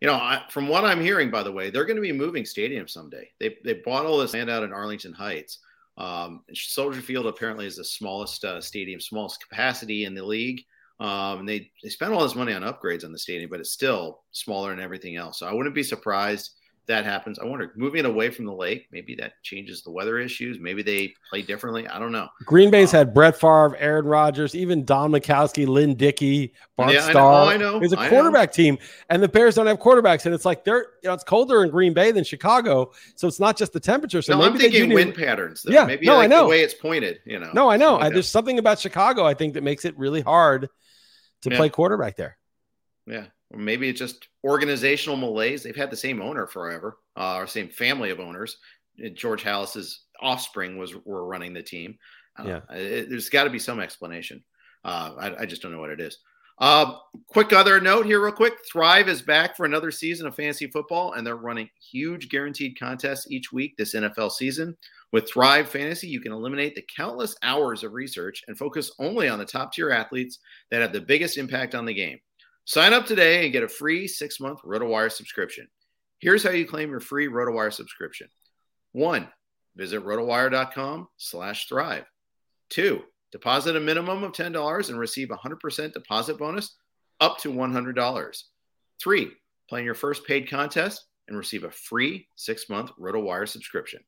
you know, I, from what I'm hearing, by the way, they're going to be moving stadiums someday. They, they bought all this land out in Arlington Heights. Um, Soldier Field apparently is the smallest uh, stadium, smallest capacity in the league. Um, and they they spent all this money on upgrades on the stadium, but it's still smaller than everything else. So I wouldn't be surprised that happens. I wonder, moving away from the lake, maybe that changes the weather issues. Maybe they play differently. I don't know. Green Bay's um, had Brett Favre, Aaron Rodgers, even Don Majkowski, Lynn Dickey, Bart yeah, Starr. I know. Oh, I know. It's a I quarterback know. team, and the Bears don't have quarterbacks, and it's like they're you know it's colder in Green Bay than Chicago, so it's not just the temperature. So no, maybe I'm thinking wind patterns. Though. Yeah, maybe no, like I know the way it's pointed. You know. No, I know. I, there's something about Chicago I think that makes it really hard to yeah. play quarterback there. Yeah. Or maybe it's just organizational malaise. They've had the same owner forever, uh, or same family of owners. George Halas's offspring was were running the team. Uh, yeah, it, there's got to be some explanation. Uh, I, I, just don't know what it is. Uh, quick other note here, real quick. Thrive is back for another season of fantasy football, and they're running huge guaranteed contests each week this NFL season. With Thrive Fantasy, you can eliminate the countless hours of research and focus only on the top tier athletes that have the biggest impact on the game. Sign up today and get a free six month RotoWire subscription. Here's how you claim your free RotoWire subscription. One, visit rotowire.com slash thrive. Two, deposit a minimum of $10 and receive a 100% deposit bonus up to $100. Three, play in your first paid contest and receive a free six month RotoWire subscription.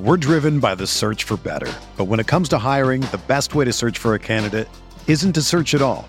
We're driven by the search for better. But when it comes to hiring, the best way to search for a candidate isn't to search at all.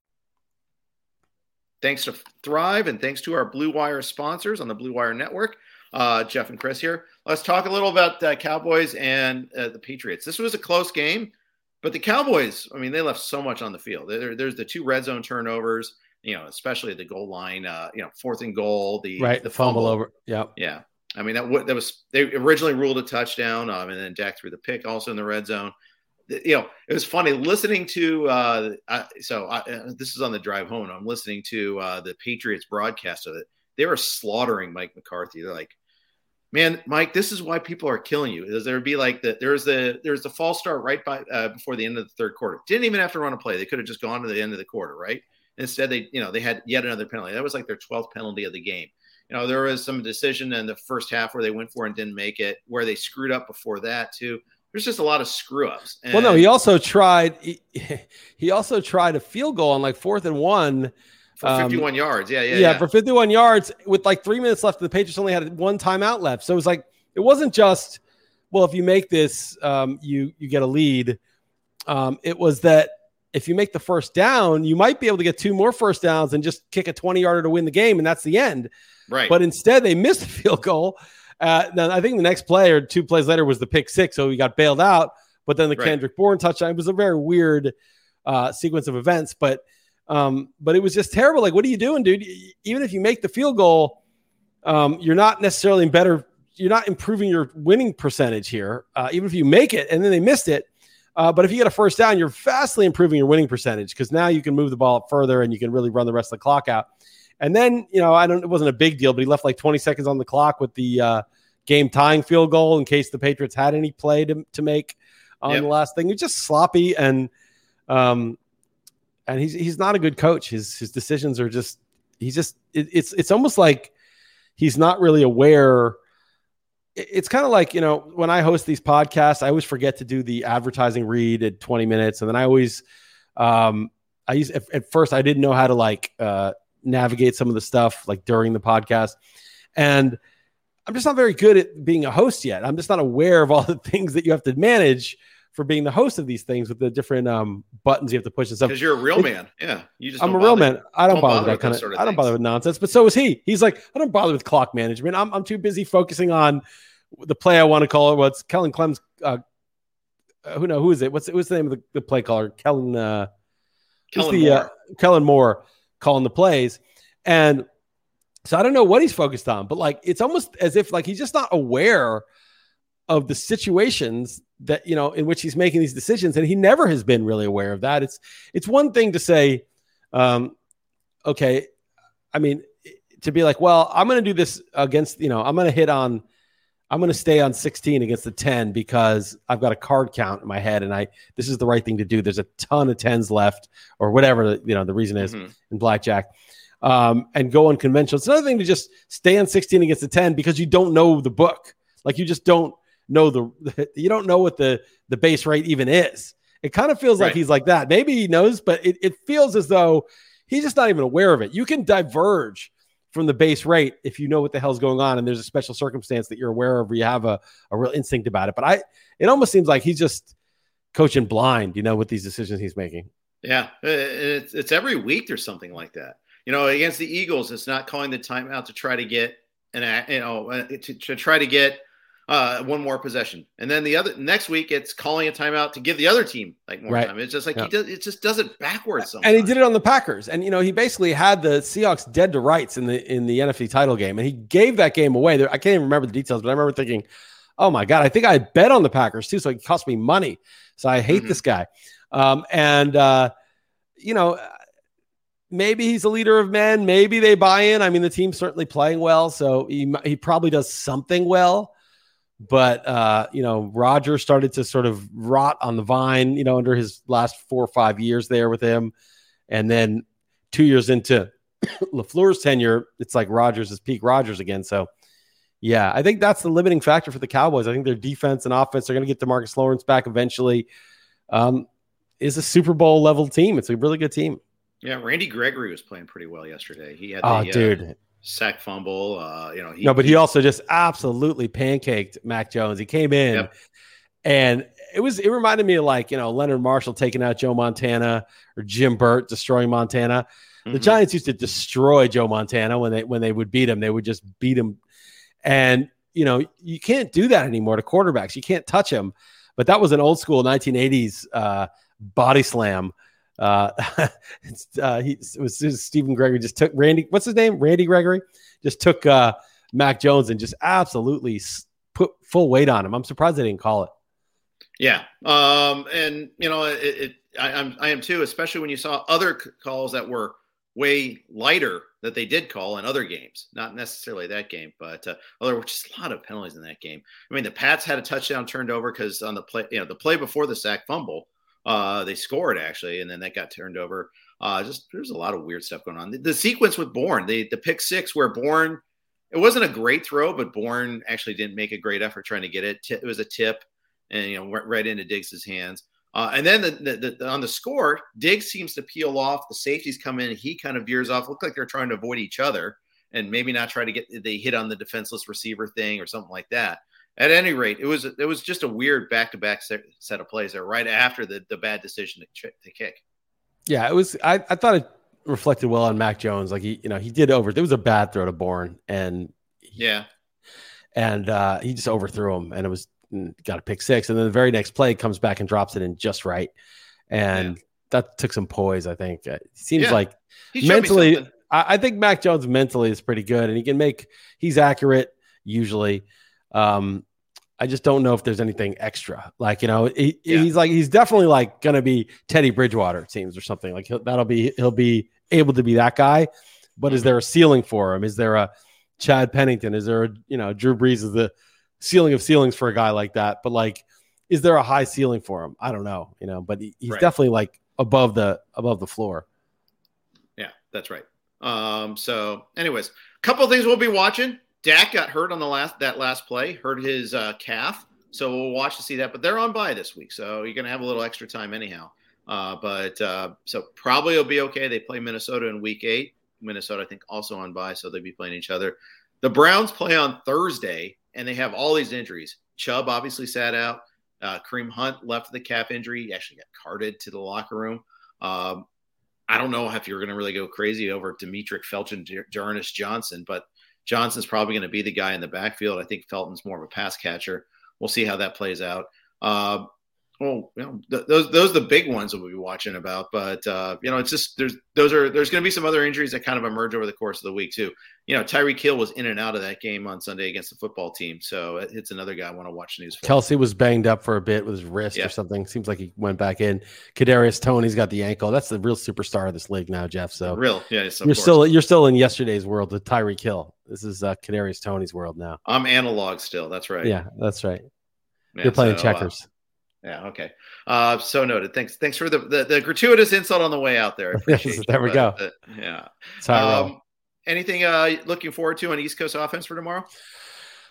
Thanks to Thrive and thanks to our Blue Wire sponsors on the Blue Wire Network. Uh, Jeff and Chris here. Let's talk a little about uh, Cowboys and uh, the Patriots. This was a close game, but the Cowboys, I mean, they left so much on the field. There, there's the two red zone turnovers, you know, especially the goal line, uh, you know, fourth and goal, the right, the, fumble, fumble over. Yeah. Yeah. I mean, that, that was, they originally ruled a touchdown, um, and then Dak threw the pick also in the red zone. You know, it was funny listening to, uh, I, so I, this is on the drive home. I'm listening to uh, the Patriots broadcast of it. They were slaughtering Mike McCarthy. They're like, man, Mike, this is why people are killing you. Is there be like the there's the there's the false start right by uh, before the end of the third quarter. Didn't even have to run a play. They could have just gone to the end of the quarter, right? Instead, they you know they had yet another penalty. That was like their 12th penalty of the game. You know, there was some decision in the first half where they went for and didn't make it, where they screwed up before that too. There's just a lot of screw ups. Well, no, he also tried. He, he also tried a field goal on like fourth and one for 51 um, yards. Yeah, yeah, yeah, yeah. For 51 yards with like three minutes left, the Patriots only had one timeout left. So it was like, it wasn't just, well, if you make this, um, you, you get a lead. Um, it was that if you make the first down, you might be able to get two more first downs and just kick a 20 yarder to win the game. And that's the end. Right. But instead, they missed the field goal. Uh, then I think the next play or two plays later was the pick six. So he got bailed out. But then the right. Kendrick Bourne touchdown it was a very weird uh, sequence of events. But um, but it was just terrible. Like, what are you doing, dude? Even if you make the field goal, um, you're not necessarily in better. You're not improving your winning percentage here. Uh, even if you make it and then they missed it. Uh, but if you get a first down, you're vastly improving your winning percentage because now you can move the ball up further and you can really run the rest of the clock out. And then, you know, I don't. It wasn't a big deal, but he left like 20 seconds on the clock with the uh, game tying field goal in case the Patriots had any play to, to make on yep. the last thing. It's just sloppy and um, and he's he's not a good coach. His his decisions are just he's just it, it's it's almost like he's not really aware. It's kind of like you know when I host these podcasts, I always forget to do the advertising read at 20 minutes, and then I always um I used at, at first I didn't know how to like uh navigate some of the stuff like during the podcast, and I'm just not very good at being a host yet. I'm just not aware of all the things that you have to manage for being the host of these things with the different um, buttons you have to push and stuff. Because you're a real it, man. Yeah. You just I'm a real man. I don't, don't bother, with that kind of, sort of I don't bother with nonsense. But so is he. He's like, I don't bother with clock management. I'm, I'm too busy focusing on the play I want to call it. What's Kellen Clem's uh, uh, who know who is it? What's what's the name of the, the play caller? Kellen uh Kellen the, Moore. Uh, Kellen Moore calling the plays. And so I don't know what he's focused on, but like it's almost as if like he's just not aware of the situations that you know in which he's making these decisions and he never has been really aware of that it's it's one thing to say um okay i mean to be like well i'm going to do this against you know i'm going to hit on i'm going to stay on 16 against the 10 because i've got a card count in my head and i this is the right thing to do there's a ton of 10s left or whatever you know the reason is mm-hmm. in blackjack um, and go unconventional it's another thing to just stay on 16 against the 10 because you don't know the book like you just don't know the you don't know what the the base rate even is. It kind of feels right. like he's like that. Maybe he knows, but it, it feels as though he's just not even aware of it. You can diverge from the base rate if you know what the hell's going on and there's a special circumstance that you're aware of or you have a, a real instinct about it. But I it almost seems like he's just coaching blind, you know, with these decisions he's making. Yeah, it's, it's every week there's something like that. You know, against the Eagles, it's not calling the timeout to try to get an you know uh, to, to try to get uh, one more possession, and then the other next week it's calling a timeout to give the other team like more right. time. It's just like yeah. he does. It just does it backwards. Sometimes. And he did it on the Packers, and you know he basically had the Seahawks dead to rights in the in the NFC title game, and he gave that game away. There, I can't even remember the details, but I remember thinking, "Oh my god, I think I bet on the Packers too, so it cost me money." So I hate mm-hmm. this guy, um, and uh, you know maybe he's a leader of men. Maybe they buy in. I mean, the team's certainly playing well, so he he probably does something well. But uh, you know, Rodgers started to sort of rot on the vine, you know, under his last four or five years there with him, and then two years into LaFleur's tenure, it's like Rodgers is peak Rodgers again. So, yeah, I think that's the limiting factor for the Cowboys. I think their defense and offense are going to get DeMarcus Lawrence back eventually. Um, is a Super Bowl level team. It's a really good team. Yeah, Randy Gregory was playing pretty well yesterday. He had oh, dude. Uh, sack fumble. Uh, you know, he, no, but he, also just absolutely pancaked Mac Jones. He came in yep. and it was it reminded me of like you know Leonard Marshall taking out Joe Montana or Jim Burt destroying Montana. Mm-hmm. The Giants used to destroy Joe Montana when they when they would beat him. They would just beat him, and you know you can't do that anymore to quarterbacks. You can't touch him. But that was an old school 1980s uh, body slam. Uh, uh, he it was, it was Stephen Gregory just took Randy. What's his name? Randy Gregory just took uh, Mac Jones and just absolutely put full weight on him. I'm surprised they didn't call it. Yeah, um, and you know, it, it I, I'm I am too, especially when you saw other calls that were way lighter that they did call in other games. Not necessarily that game, but uh, well, there were just a lot of penalties in that game. I mean, the Pats had a touchdown turned over because on the play, you know, the play before the sack fumble, uh, they scored actually, and then that got turned over. Uh, just there's a lot of weird stuff going on. The, the sequence with Bourne, the the pick six where Bourne, it wasn't a great throw, but Bourne actually didn't make a great effort trying to get it. It was a tip, and you know went right into Diggs's hands. Uh, and then the, the, the, on the score, Diggs seems to peel off. The safeties come in. He kind of veers off. Look like they're trying to avoid each other and maybe not try to get they hit on the defenseless receiver thing or something like that. At any rate, it was it was just a weird back to back set of plays there right after the the bad decision to, to kick. Yeah, it was. I, I thought it reflected well on Mac Jones. Like he, you know, he did over. There was a bad throw to Bourne, and he, yeah, and uh, he just overthrew him, and it was got a pick six, and then the very next play comes back and drops it in just right, and yeah. that took some poise. I think it seems yeah. like mentally, I, I, think Mac Jones mentally is pretty good, and he can make. He's accurate usually. Um, I just don't know if there's anything extra. Like you know, he, yeah. he's like he's definitely like going to be Teddy Bridgewater, it seems, or something. Like that'll be he'll be able to be that guy. But mm-hmm. is there a ceiling for him? Is there a Chad Pennington? Is there a you know Drew Brees is the ceiling of ceilings for a guy like that. But like, is there a high ceiling for him? I don't know, you know, but he, he's right. definitely like above the above the floor. Yeah, that's right. Um, so anyways, a couple of things we'll be watching. Dak got hurt on the last that last play, hurt his uh, calf. So we'll watch to see that. But they're on bye this week, so you're gonna have a little extra time anyhow. Uh, but uh, so probably it'll be okay. They play Minnesota in week eight. Minnesota, I think, also on bye, so they'll be playing each other. The Browns play on Thursday and they have all these injuries. Chubb obviously sat out. Uh, Kareem Hunt left the calf injury. He actually got carted to the locker room. Um, I don't know if you're going to really go crazy over Demetric Felton, D'Ernest Johnson, but Johnson's probably going to be the guy in the backfield. I think Felton's more of a pass catcher. We'll see how that plays out. Uh, well, you know, th- those those are the big ones that we'll be watching about. But uh, you know, it's just there's those are there's going to be some other injuries that kind of emerge over the course of the week too. You know, Tyreek Hill was in and out of that game on Sunday against the football team, so it's another guy I want to watch news. For. Kelce was banged up for a bit with his wrist yeah. or something. Seems like he went back in. Kadarius Toney's got the ankle. That's the real superstar of this league now, Jeff. So real, yeah. You're course. still you're still in yesterday's world with Tyreek Hill. This is uh, Kadarius Toney's world now. I'm analog still. That's right. Yeah, that's right. Yeah, you're playing so, uh, checkers. Uh, yeah. Okay. Uh, so noted. Thanks. Thanks for the, the, the gratuitous insult on the way out there. there we go. The, yeah. Um, anything uh, looking forward to on East Coast offense for tomorrow?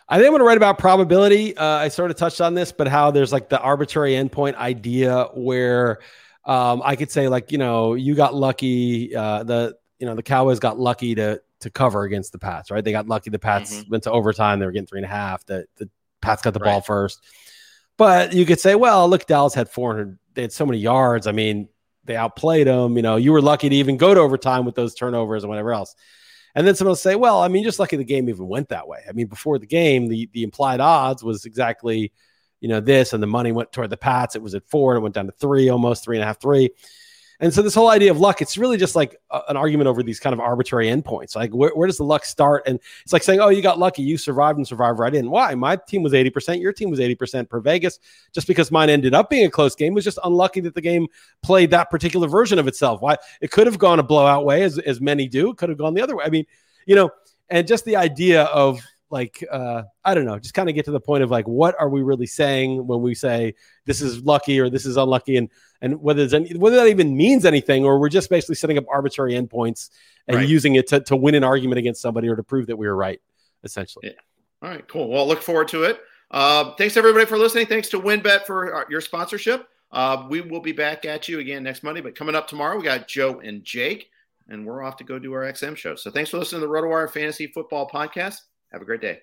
I think I'm going to write about probability. Uh, I sort of touched on this, but how there's like the arbitrary endpoint idea where um, I could say like you know you got lucky. Uh, the you know the Cowboys got lucky to to cover against the Pats, right? They got lucky. The Pats mm-hmm. went to overtime. They were getting three and a half. The the Pats got the right. ball first. But you could say, well, look, Dallas had 400. They had so many yards. I mean, they outplayed them. You know, you were lucky to even go to overtime with those turnovers and whatever else. And then someone will say, well, I mean, just lucky the game even went that way. I mean, before the game, the the implied odds was exactly, you know, this, and the money went toward the Pats. It was at four, and it went down to three, almost three and a half, three. And so this whole idea of luck, it's really just like a, an argument over these kind of arbitrary endpoints. Like where, where, does the luck start? And it's like saying, oh, you got lucky, you survived and survived right in. Why? My team was 80%, your team was 80% per Vegas. Just because mine ended up being a close game was just unlucky that the game played that particular version of itself. Why? It could have gone a blowout way, as, as many do. It could have gone the other way. I mean, you know, and just the idea of like uh, I don't know, just kind of get to the point of like what are we really saying when we say this is lucky or this is unlucky, and and whether any, whether that even means anything, or we're just basically setting up arbitrary endpoints and right. using it to to win an argument against somebody or to prove that we were right, essentially. Yeah. All right, cool. Well, look forward to it. Uh, thanks everybody for listening. Thanks to WynnBET for our, your sponsorship. Uh, we will be back at you again next Monday, but coming up tomorrow, we got Joe and Jake, and we're off to go do our XM show. So thanks for listening to the RotoWire Fantasy Football Podcast. Have a great day.